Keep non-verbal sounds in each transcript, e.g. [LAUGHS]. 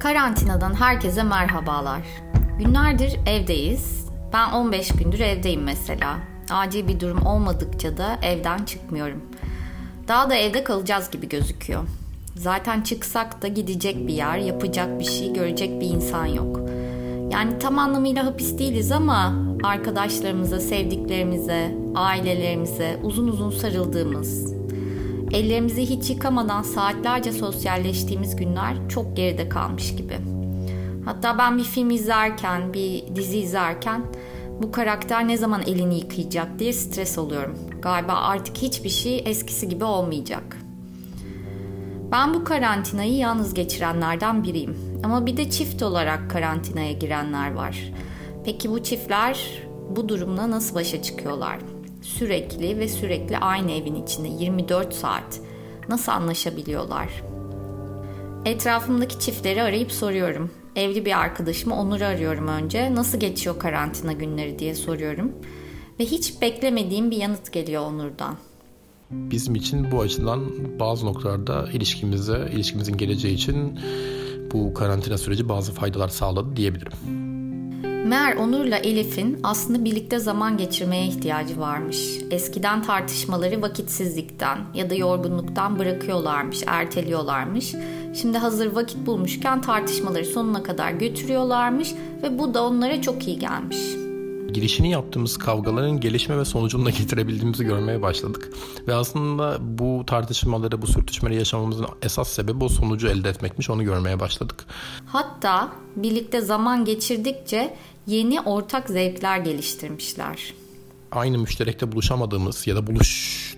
Karantinadan herkese merhabalar. Günlerdir evdeyiz. Ben 15 gündür evdeyim mesela. Acil bir durum olmadıkça da evden çıkmıyorum. Daha da evde kalacağız gibi gözüküyor. Zaten çıksak da gidecek bir yer, yapacak bir şey, görecek bir insan yok. Yani tam anlamıyla hapis değiliz ama arkadaşlarımıza, sevdiklerimize, ailelerimize uzun uzun sarıldığımız, ellerimizi hiç yıkamadan saatlerce sosyalleştiğimiz günler çok geride kalmış gibi. Hatta ben bir film izlerken, bir dizi izlerken bu karakter ne zaman elini yıkayacak diye stres oluyorum. Galiba artık hiçbir şey eskisi gibi olmayacak. Ben bu karantinayı yalnız geçirenlerden biriyim. Ama bir de çift olarak karantinaya girenler var. Peki bu çiftler bu durumla nasıl başa çıkıyorlar? Sürekli ve sürekli aynı evin içinde 24 saat nasıl anlaşabiliyorlar? Etrafımdaki çiftleri arayıp soruyorum. Evli bir arkadaşımı Onur'u arıyorum önce. Nasıl geçiyor karantina günleri diye soruyorum. Ve hiç beklemediğim bir yanıt geliyor Onur'dan. Bizim için bu açıdan bazı noktalarda ilişkimize, ilişkimizin geleceği için bu karantina süreci bazı faydalar sağladı diyebilirim. Meğer Onur'la Elif'in aslında birlikte zaman geçirmeye ihtiyacı varmış. Eskiden tartışmaları vakitsizlikten ya da yorgunluktan bırakıyorlarmış, erteliyorlarmış. Şimdi hazır vakit bulmuşken tartışmaları sonuna kadar götürüyorlarmış ve bu da onlara çok iyi gelmiş girişini yaptığımız kavgaların gelişme ve sonucunu da [LAUGHS] getirebildiğimizi görmeye başladık. Ve aslında bu tartışmaları, bu sürtüşmeleri yaşamamızın esas sebebi o sonucu elde etmekmiş. Onu görmeye başladık. Hatta birlikte zaman geçirdikçe yeni ortak zevkler geliştirmişler aynı müşterekte buluşamadığımız ya da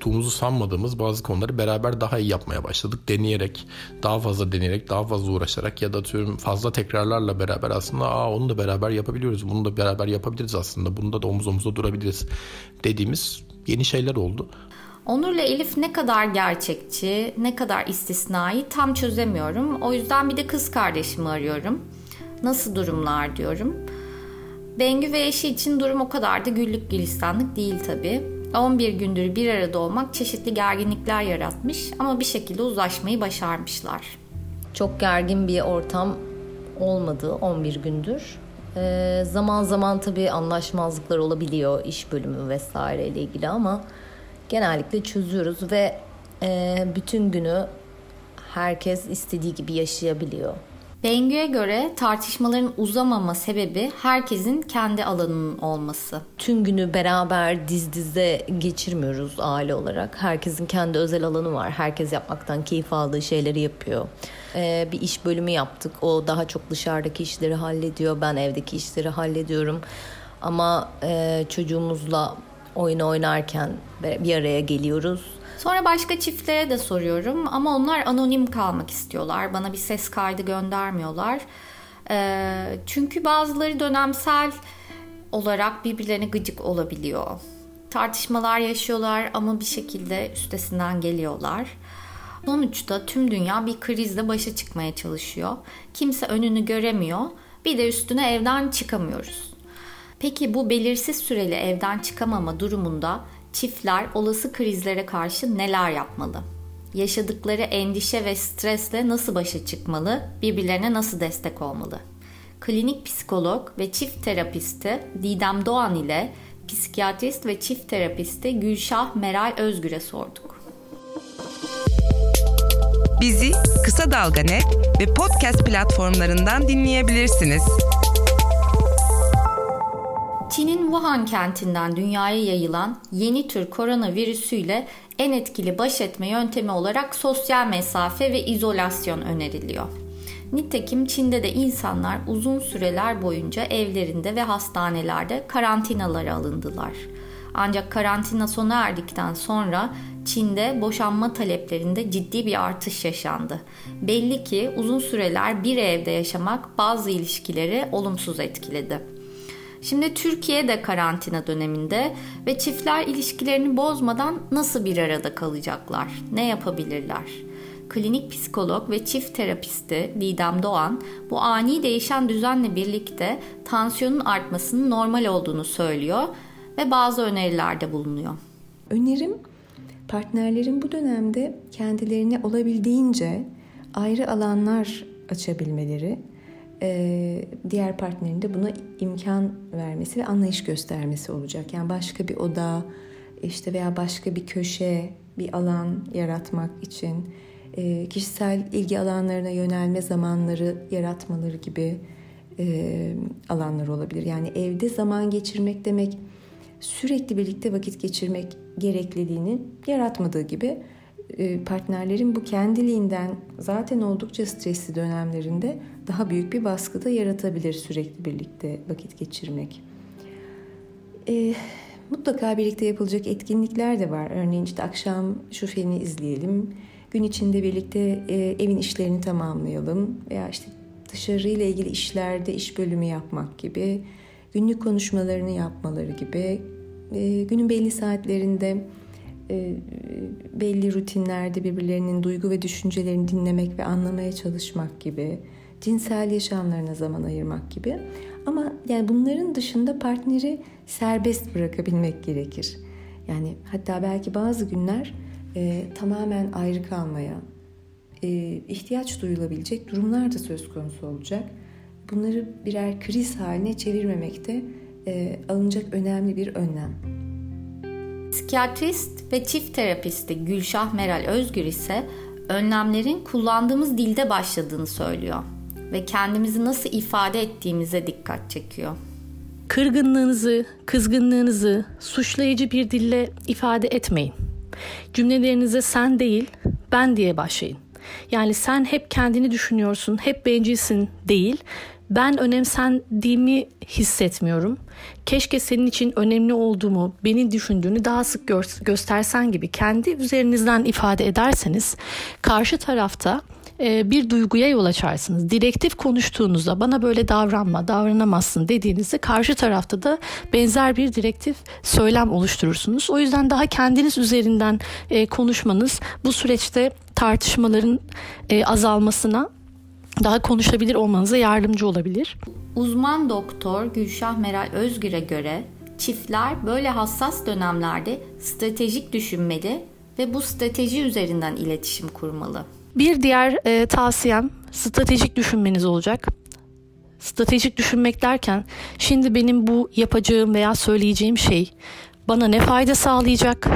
buluştuğumuzu sanmadığımız bazı konuları beraber daha iyi yapmaya başladık. Deneyerek, daha fazla deneyerek, daha fazla uğraşarak ya da atıyorum fazla tekrarlarla beraber aslında aa onu da beraber yapabiliyoruz. Bunu da beraber yapabiliriz aslında. Bunda da omuz omuza durabiliriz dediğimiz yeni şeyler oldu. Onur'la Elif ne kadar gerçekçi, ne kadar istisnai tam çözemiyorum. O yüzden bir de kız kardeşimi arıyorum. Nasıl durumlar diyorum. Bengü ve eşi için durum o kadar da güllük gülistanlık değil tabi. 11 gündür bir arada olmak çeşitli gerginlikler yaratmış ama bir şekilde uzlaşmayı başarmışlar. Çok gergin bir ortam olmadı 11 gündür. Ee, zaman zaman tabii anlaşmazlıklar olabiliyor iş bölümü vesaire ile ilgili ama genellikle çözüyoruz ve e, bütün günü herkes istediği gibi yaşayabiliyor. Bengü'ye göre tartışmaların uzamama sebebi herkesin kendi alanının olması. Tüm günü beraber diz dize geçirmiyoruz aile olarak. Herkesin kendi özel alanı var. Herkes yapmaktan keyif aldığı şeyleri yapıyor. Ee, bir iş bölümü yaptık. O daha çok dışarıdaki işleri hallediyor. Ben evdeki işleri hallediyorum. Ama e, çocuğumuzla oyun oynarken bir araya geliyoruz Sonra başka çiftlere de soruyorum ama onlar anonim kalmak istiyorlar. Bana bir ses kaydı göndermiyorlar. E, çünkü bazıları dönemsel olarak birbirlerine gıcık olabiliyor. Tartışmalar yaşıyorlar ama bir şekilde üstesinden geliyorlar. Sonuçta tüm dünya bir krizle başa çıkmaya çalışıyor. Kimse önünü göremiyor. Bir de üstüne evden çıkamıyoruz. Peki bu belirsiz süreli evden çıkamama durumunda çiftler olası krizlere karşı neler yapmalı? Yaşadıkları endişe ve stresle nasıl başa çıkmalı? Birbirlerine nasıl destek olmalı? Klinik psikolog ve çift terapisti Didem Doğan ile psikiyatrist ve çift terapisti Gülşah Meral Özgür'e sorduk. Bizi Kısa Dalga Net ve podcast platformlarından dinleyebilirsiniz. Wuhan kentinden dünyaya yayılan yeni tür koronavirüsüyle en etkili baş etme yöntemi olarak sosyal mesafe ve izolasyon öneriliyor. Nitekim Çin'de de insanlar uzun süreler boyunca evlerinde ve hastanelerde karantinalara alındılar. Ancak karantina sona erdikten sonra Çin'de boşanma taleplerinde ciddi bir artış yaşandı. Belli ki uzun süreler bir evde yaşamak bazı ilişkileri olumsuz etkiledi. Şimdi Türkiye de karantina döneminde ve çiftler ilişkilerini bozmadan nasıl bir arada kalacaklar? Ne yapabilirler? Klinik psikolog ve çift terapisti Didem Doğan bu ani değişen düzenle birlikte tansiyonun artmasının normal olduğunu söylüyor ve bazı önerilerde bulunuyor. Önerim partnerlerin bu dönemde kendilerini olabildiğince ayrı alanlar açabilmeleri e, diğer partnerin de buna imkan vermesi ve anlayış göstermesi olacak. Yani başka bir oda işte veya başka bir köşe, bir alan yaratmak için e, kişisel ilgi alanlarına yönelme zamanları yaratmaları gibi e, alanlar olabilir. Yani evde zaman geçirmek demek sürekli birlikte vakit geçirmek gerekliliğini yaratmadığı gibi partnerlerin bu kendiliğinden zaten oldukça stresli dönemlerinde daha büyük bir baskı da yaratabilir sürekli birlikte vakit geçirmek. E, mutlaka birlikte yapılacak etkinlikler de var. Örneğin işte akşam şu filmi izleyelim, gün içinde birlikte e, evin işlerini tamamlayalım veya işte dışarıyla ilgili işlerde iş bölümü yapmak gibi, günlük konuşmalarını yapmaları gibi, e, günün belli saatlerinde e, belli rutinlerde birbirlerinin duygu ve düşüncelerini dinlemek ve anlamaya çalışmak gibi, cinsel yaşamlarına zaman ayırmak gibi. Ama yani bunların dışında partneri serbest bırakabilmek gerekir. Yani hatta belki bazı günler e, tamamen ayrı kalmaya, e, ihtiyaç duyulabilecek durumlar da söz konusu olacak. Bunları birer kriz haline çevirmemekte e, alınacak önemli bir önlem. Psikiyatrist ve çift terapisti Gülşah Meral Özgür ise önlemlerin kullandığımız dilde başladığını söylüyor ve kendimizi nasıl ifade ettiğimize dikkat çekiyor. Kırgınlığınızı, kızgınlığınızı suçlayıcı bir dille ifade etmeyin. Cümlelerinize sen değil, ben diye başlayın. Yani sen hep kendini düşünüyorsun, hep bencilsin değil. Ben önemsendiğimi hissetmiyorum. Keşke senin için önemli olduğumu, beni düşündüğünü daha sık gö- göstersen gibi kendi üzerinizden ifade ederseniz karşı tarafta e, bir duyguya yol açarsınız. Direktif konuştuğunuzda bana böyle davranma, davranamazsın dediğinizde karşı tarafta da benzer bir direktif söylem oluşturursunuz. O yüzden daha kendiniz üzerinden e, konuşmanız bu süreçte tartışmaların e, azalmasına daha konuşabilir olmanıza yardımcı olabilir. Uzman doktor Gülşah Meral Özgür'e göre çiftler böyle hassas dönemlerde stratejik düşünmeli ve bu strateji üzerinden iletişim kurmalı. Bir diğer e, tavsiyem stratejik düşünmeniz olacak. Stratejik düşünmek derken şimdi benim bu yapacağım veya söyleyeceğim şey bana ne fayda sağlayacak?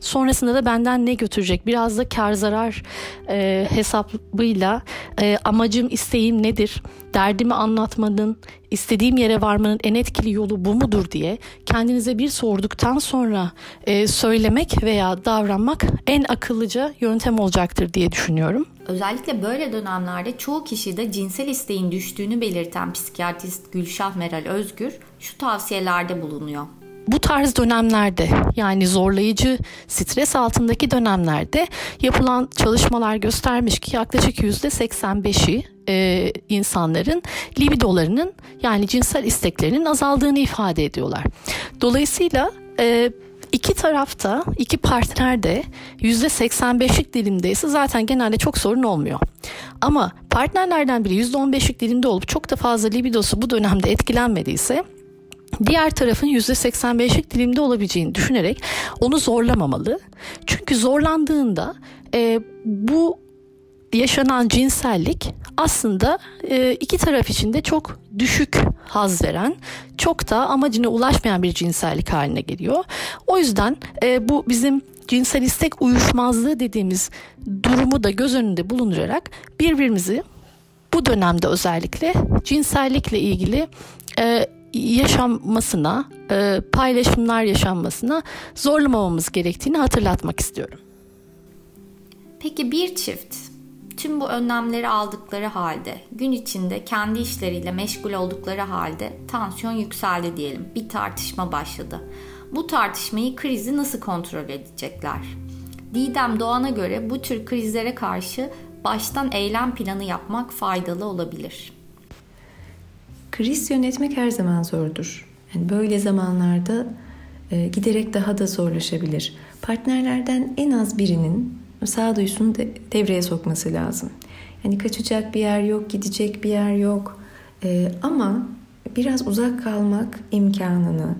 Sonrasında da benden ne götürecek? Biraz da kar zarar e, hesabıyla e, amacım, isteğim nedir? Derdimi anlatmanın, istediğim yere varmanın en etkili yolu bu mudur diye kendinize bir sorduktan sonra e, söylemek veya davranmak en akıllıca yöntem olacaktır diye düşünüyorum. Özellikle böyle dönemlerde çoğu kişide cinsel isteğin düştüğünü belirten psikiyatrist Gülşah Meral Özgür şu tavsiyelerde bulunuyor bu tarz dönemlerde yani zorlayıcı stres altındaki dönemlerde yapılan çalışmalar göstermiş ki yaklaşık %85'i e, insanların libidolarının yani cinsel isteklerinin azaldığını ifade ediyorlar. Dolayısıyla e, iki tarafta, iki partner de %85'lik dilimdeyse zaten genelde çok sorun olmuyor. Ama partnerlerden biri %15'lik dilimde olup çok da fazla libidosu bu dönemde etkilenmediyse diğer tarafın %85'lik dilimde olabileceğini düşünerek onu zorlamamalı. Çünkü zorlandığında e, bu yaşanan cinsellik aslında e, iki taraf için de çok düşük haz veren, çok da amacına ulaşmayan bir cinsellik haline geliyor. O yüzden e, bu bizim cinsel istek uyuşmazlığı dediğimiz durumu da göz önünde bulundurarak birbirimizi bu dönemde özellikle cinsellikle ilgili e, yaşanmasına, e, paylaşımlar yaşanmasına zorlamamamız gerektiğini hatırlatmak istiyorum. Peki bir çift tüm bu önlemleri aldıkları halde gün içinde kendi işleriyle meşgul oldukları halde tansiyon yükseldi diyelim. Bir tartışma başladı. Bu tartışmayı krizi nasıl kontrol edecekler? Didem Doğan'a göre bu tür krizlere karşı baştan eylem planı yapmak faydalı olabilir. Kriz yönetmek her zaman zordur. Yani böyle zamanlarda e, giderek daha da zorlaşabilir. Partnerlerden en az birinin sağduyusunu de, devreye sokması lazım. Yani kaçacak bir yer yok, gidecek bir yer yok. E, ama biraz uzak kalmak imkanını,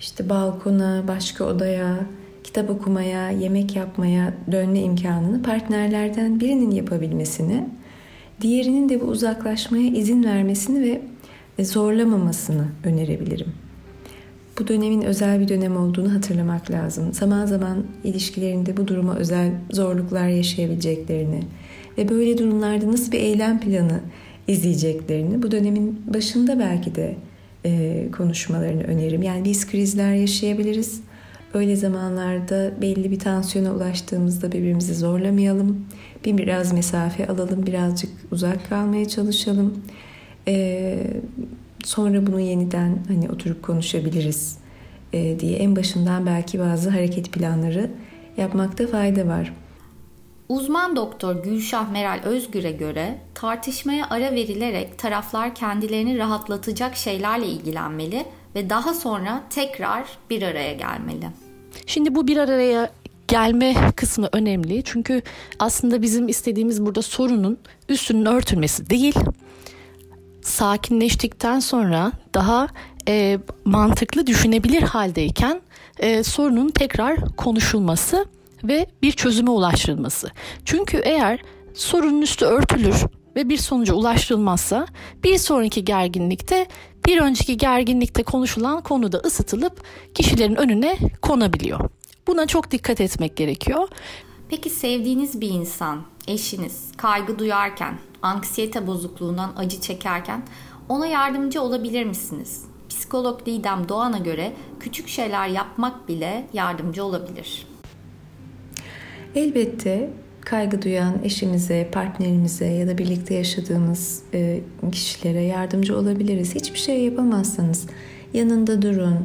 işte balkona, başka odaya, kitap okumaya, yemek yapmaya dönme imkanını partnerlerden birinin yapabilmesini Diğerinin de bu uzaklaşmaya izin vermesini ve zorlamamasını önerebilirim. Bu dönemin özel bir dönem olduğunu hatırlamak lazım. Zaman zaman ilişkilerinde bu duruma özel zorluklar yaşayabileceklerini ve böyle durumlarda nasıl bir eylem planı izleyeceklerini bu dönemin başında belki de e, konuşmalarını öneririm. Yani biz krizler yaşayabiliriz. Öyle zamanlarda belli bir tansiyona ulaştığımızda birbirimizi zorlamayalım. Bir biraz mesafe alalım, birazcık uzak kalmaya çalışalım. Ee, sonra bunu yeniden hani oturup konuşabiliriz e, diye en başından belki bazı hareket planları yapmakta fayda var. Uzman doktor Gülşah Meral Özgür'e göre tartışmaya ara verilerek taraflar kendilerini rahatlatacak şeylerle ilgilenmeli ve daha sonra tekrar bir araya gelmeli. Şimdi bu bir araya gelme kısmı önemli. Çünkü aslında bizim istediğimiz burada sorunun üstünün örtülmesi değil. Sakinleştikten sonra daha e, mantıklı düşünebilir haldeyken e, sorunun tekrar konuşulması ve bir çözüme ulaştırılması. Çünkü eğer sorunun üstü örtülür ve bir sonuca ulaştırılmazsa bir sonraki gerginlikte bir önceki gerginlikte konuşulan konuda ısıtılıp kişilerin önüne konabiliyor. Buna çok dikkat etmek gerekiyor. Peki sevdiğiniz bir insan, eşiniz kaygı duyarken, anksiyete bozukluğundan acı çekerken ona yardımcı olabilir misiniz? Psikolog Didem Doğan'a göre küçük şeyler yapmak bile yardımcı olabilir. Elbette kaygı duyan eşimize, partnerimize ya da birlikte yaşadığımız e, kişilere yardımcı olabiliriz. Hiçbir şey yapamazsanız yanında durun,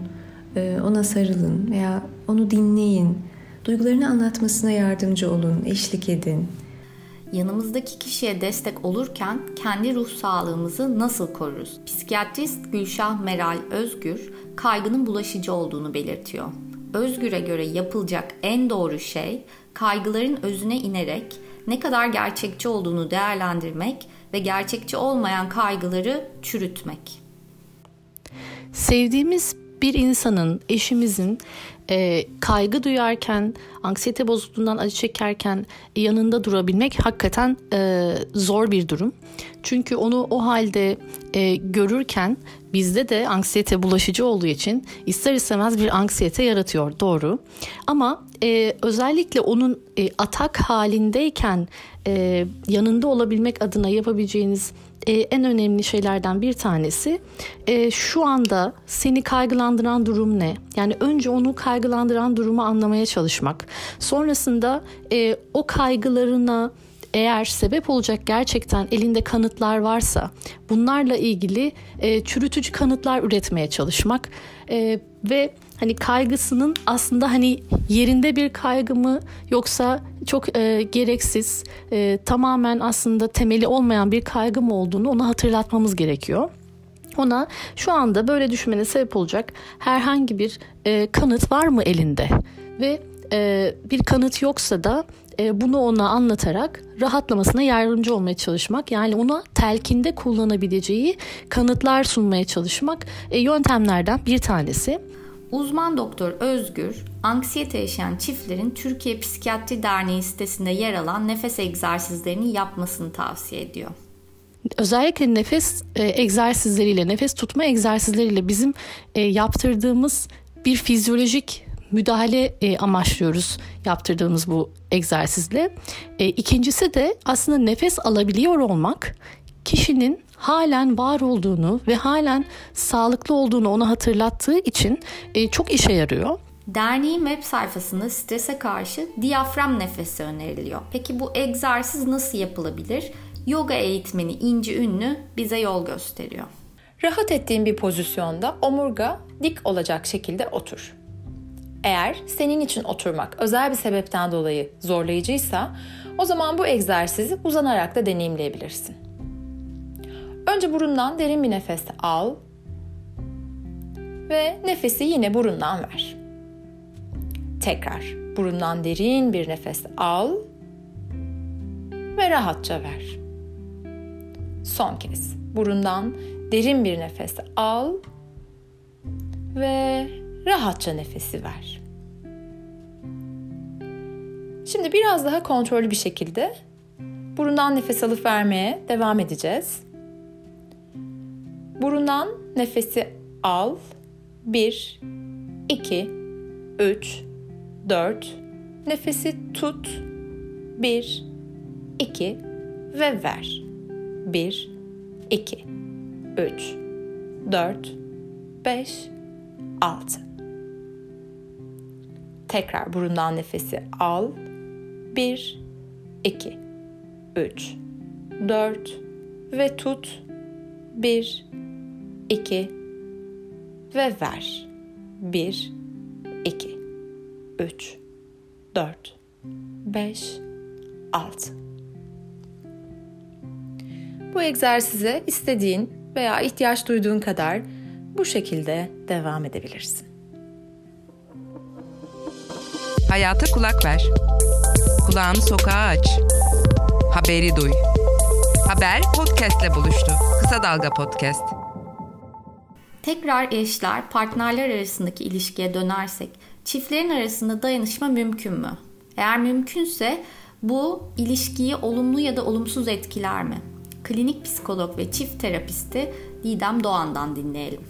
e, ona sarılın veya onu dinleyin. Duygularını anlatmasına yardımcı olun, eşlik edin. Yanımızdaki kişiye destek olurken kendi ruh sağlığımızı nasıl koruruz? Psikiyatrist Gülşah Meral Özgür kaygının bulaşıcı olduğunu belirtiyor. Özgür'e göre yapılacak en doğru şey kaygıların özüne inerek ne kadar gerçekçi olduğunu değerlendirmek ve gerçekçi olmayan kaygıları çürütmek. Sevdiğimiz bir insanın, eşimizin e, kaygı duyarken, anksiyete bozukluğundan acı çekerken yanında durabilmek hakikaten e, zor bir durum. Çünkü onu o halde e, görürken bizde de anksiyete bulaşıcı olduğu için ister istemez bir anksiyete yaratıyor doğru. Ama e, özellikle onun e, atak halindeyken e, yanında olabilmek adına yapabileceğiniz e, en önemli şeylerden bir tanesi e, şu anda seni kaygılandıran durum ne? Yani önce onu kaygılandıran durumu anlamaya çalışmak. Sonrasında e, o kaygılarına eğer sebep olacak gerçekten elinde kanıtlar varsa bunlarla ilgili e, çürütücü kanıtlar üretmeye çalışmak e, ve hani kaygısının aslında hani yerinde bir kaygı mı yoksa çok e, gereksiz e, tamamen aslında temeli olmayan bir kaygı mı olduğunu ona hatırlatmamız gerekiyor. Ona şu anda böyle düşünmene sebep olacak herhangi bir e, kanıt var mı elinde ve e, bir kanıt yoksa da e, bunu ona anlatarak rahatlamasına yardımcı olmaya çalışmak yani ona telkinde kullanabileceği kanıtlar sunmaya çalışmak e, yöntemlerden bir tanesi. Uzman doktor Özgür, anksiyete yaşayan çiftlerin Türkiye Psikiyatri Derneği sitesinde yer alan nefes egzersizlerini yapmasını tavsiye ediyor. Özellikle nefes e, egzersizleriyle, nefes tutma egzersizleriyle bizim e, yaptırdığımız bir fizyolojik müdahale e, amaçlıyoruz yaptırdığımız bu egzersizle. E, ikincisi de aslında nefes alabiliyor olmak kişinin halen var olduğunu ve halen sağlıklı olduğunu ona hatırlattığı için e, çok işe yarıyor. Derneğin web sayfasında strese karşı diyafram nefesi öneriliyor. Peki bu egzersiz nasıl yapılabilir? Yoga eğitmeni İnci Ünlü bize yol gösteriyor. Rahat ettiğin bir pozisyonda omurga dik olacak şekilde otur. Eğer senin için oturmak özel bir sebepten dolayı zorlayıcıysa o zaman bu egzersizi uzanarak da deneyimleyebilirsin. Önce burundan derin bir nefes al ve nefesi yine burundan ver. Tekrar burundan derin bir nefes al ve rahatça ver. Son kez burundan derin bir nefes al ve rahatça nefesi ver. Şimdi biraz daha kontrollü bir şekilde burundan nefes alıp vermeye devam edeceğiz. Burundan nefesi al. 1 2 3 4 Nefesi tut. 1 2 ve ver. 1 2 3 4 5 6 Tekrar burundan nefesi al. 1 2 3 4 ve tut. 1 2 ve ver. 1 2 3 4 5 6 Bu egzersize istediğin veya ihtiyaç duyduğun kadar bu şekilde devam edebilirsin. Hayata kulak ver. Kulağını sokağa aç. Haberi duy. Haber podcastle buluştu. Kısa Dalga Podcast. Tekrar eşler, partnerler arasındaki ilişkiye dönersek, çiftlerin arasında dayanışma mümkün mü? Eğer mümkünse bu ilişkiyi olumlu ya da olumsuz etkiler mi? Klinik psikolog ve çift terapisti Didem Doğan'dan dinleyelim.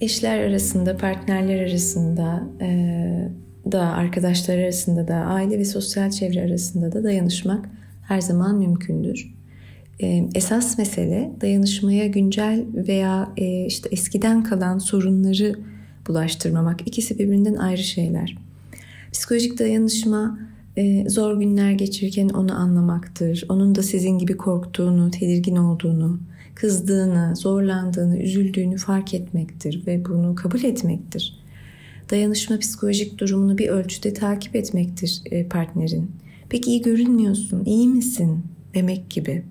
Eşler arasında, partnerler arasında e, da, arkadaşlar arasında da, aile ve sosyal çevre arasında da dayanışmak her zaman mümkündür. E, esas mesele dayanışmaya güncel veya e, işte eskiden kalan sorunları bulaştırmamak. İkisi birbirinden ayrı şeyler. Psikolojik dayanışma e, zor günler geçirirken onu anlamaktır. Onun da sizin gibi korktuğunu, tedirgin olduğunu, kızdığını, zorlandığını, üzüldüğünü fark etmektir ve bunu kabul etmektir. Dayanışma psikolojik durumunu bir ölçüde takip etmektir partnerin. Peki iyi görünmüyorsun, iyi misin demek gibi.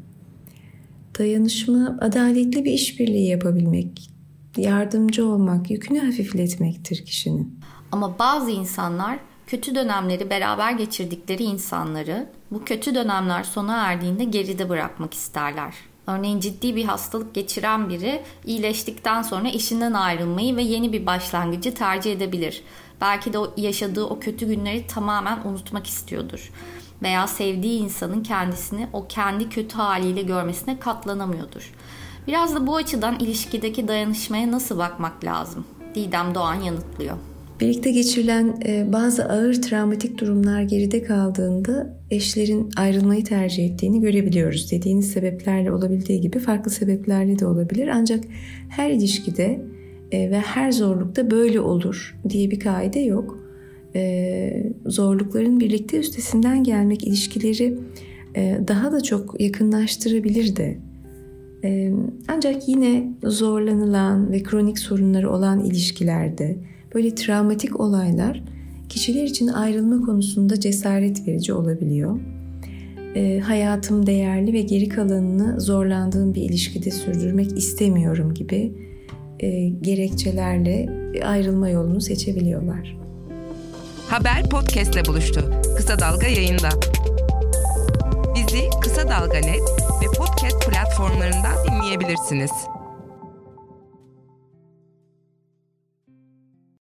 Dayanışma adaletli bir işbirliği yapabilmek, yardımcı olmak, yükünü hafifletmektir kişinin. Ama bazı insanlar kötü dönemleri beraber geçirdikleri insanları bu kötü dönemler sona erdiğinde geride bırakmak isterler. Örneğin ciddi bir hastalık geçiren biri iyileştikten sonra işinden ayrılmayı ve yeni bir başlangıcı tercih edebilir. Belki de o yaşadığı o kötü günleri tamamen unutmak istiyordur. Veya sevdiği insanın kendisini o kendi kötü haliyle görmesine katlanamıyordur. Biraz da bu açıdan ilişkideki dayanışmaya nasıl bakmak lazım? Didem Doğan yanıtlıyor. Birlikte geçirilen e, bazı ağır travmatik durumlar geride kaldığında eşlerin ayrılmayı tercih ettiğini görebiliyoruz. Dediğiniz sebeplerle olabildiği gibi farklı sebeplerle de olabilir. Ancak her ilişkide e, ve her zorlukta böyle olur diye bir kaide yok. E, zorlukların birlikte üstesinden gelmek ilişkileri daha da çok yakınlaştırabilir de. Ancak yine zorlanılan ve kronik sorunları olan ilişkilerde Böyle travmatik olaylar kişiler için ayrılma konusunda cesaret verici olabiliyor. E, hayatım değerli ve geri kalanını zorlandığım bir ilişkide sürdürmek istemiyorum gibi e, gerekçelerle ayrılma yolunu seçebiliyorlar. Haber podcastle buluştu. Kısa Dalga yayında. Bizi Kısa Dalga Net ve podcast platformlarından dinleyebilirsiniz.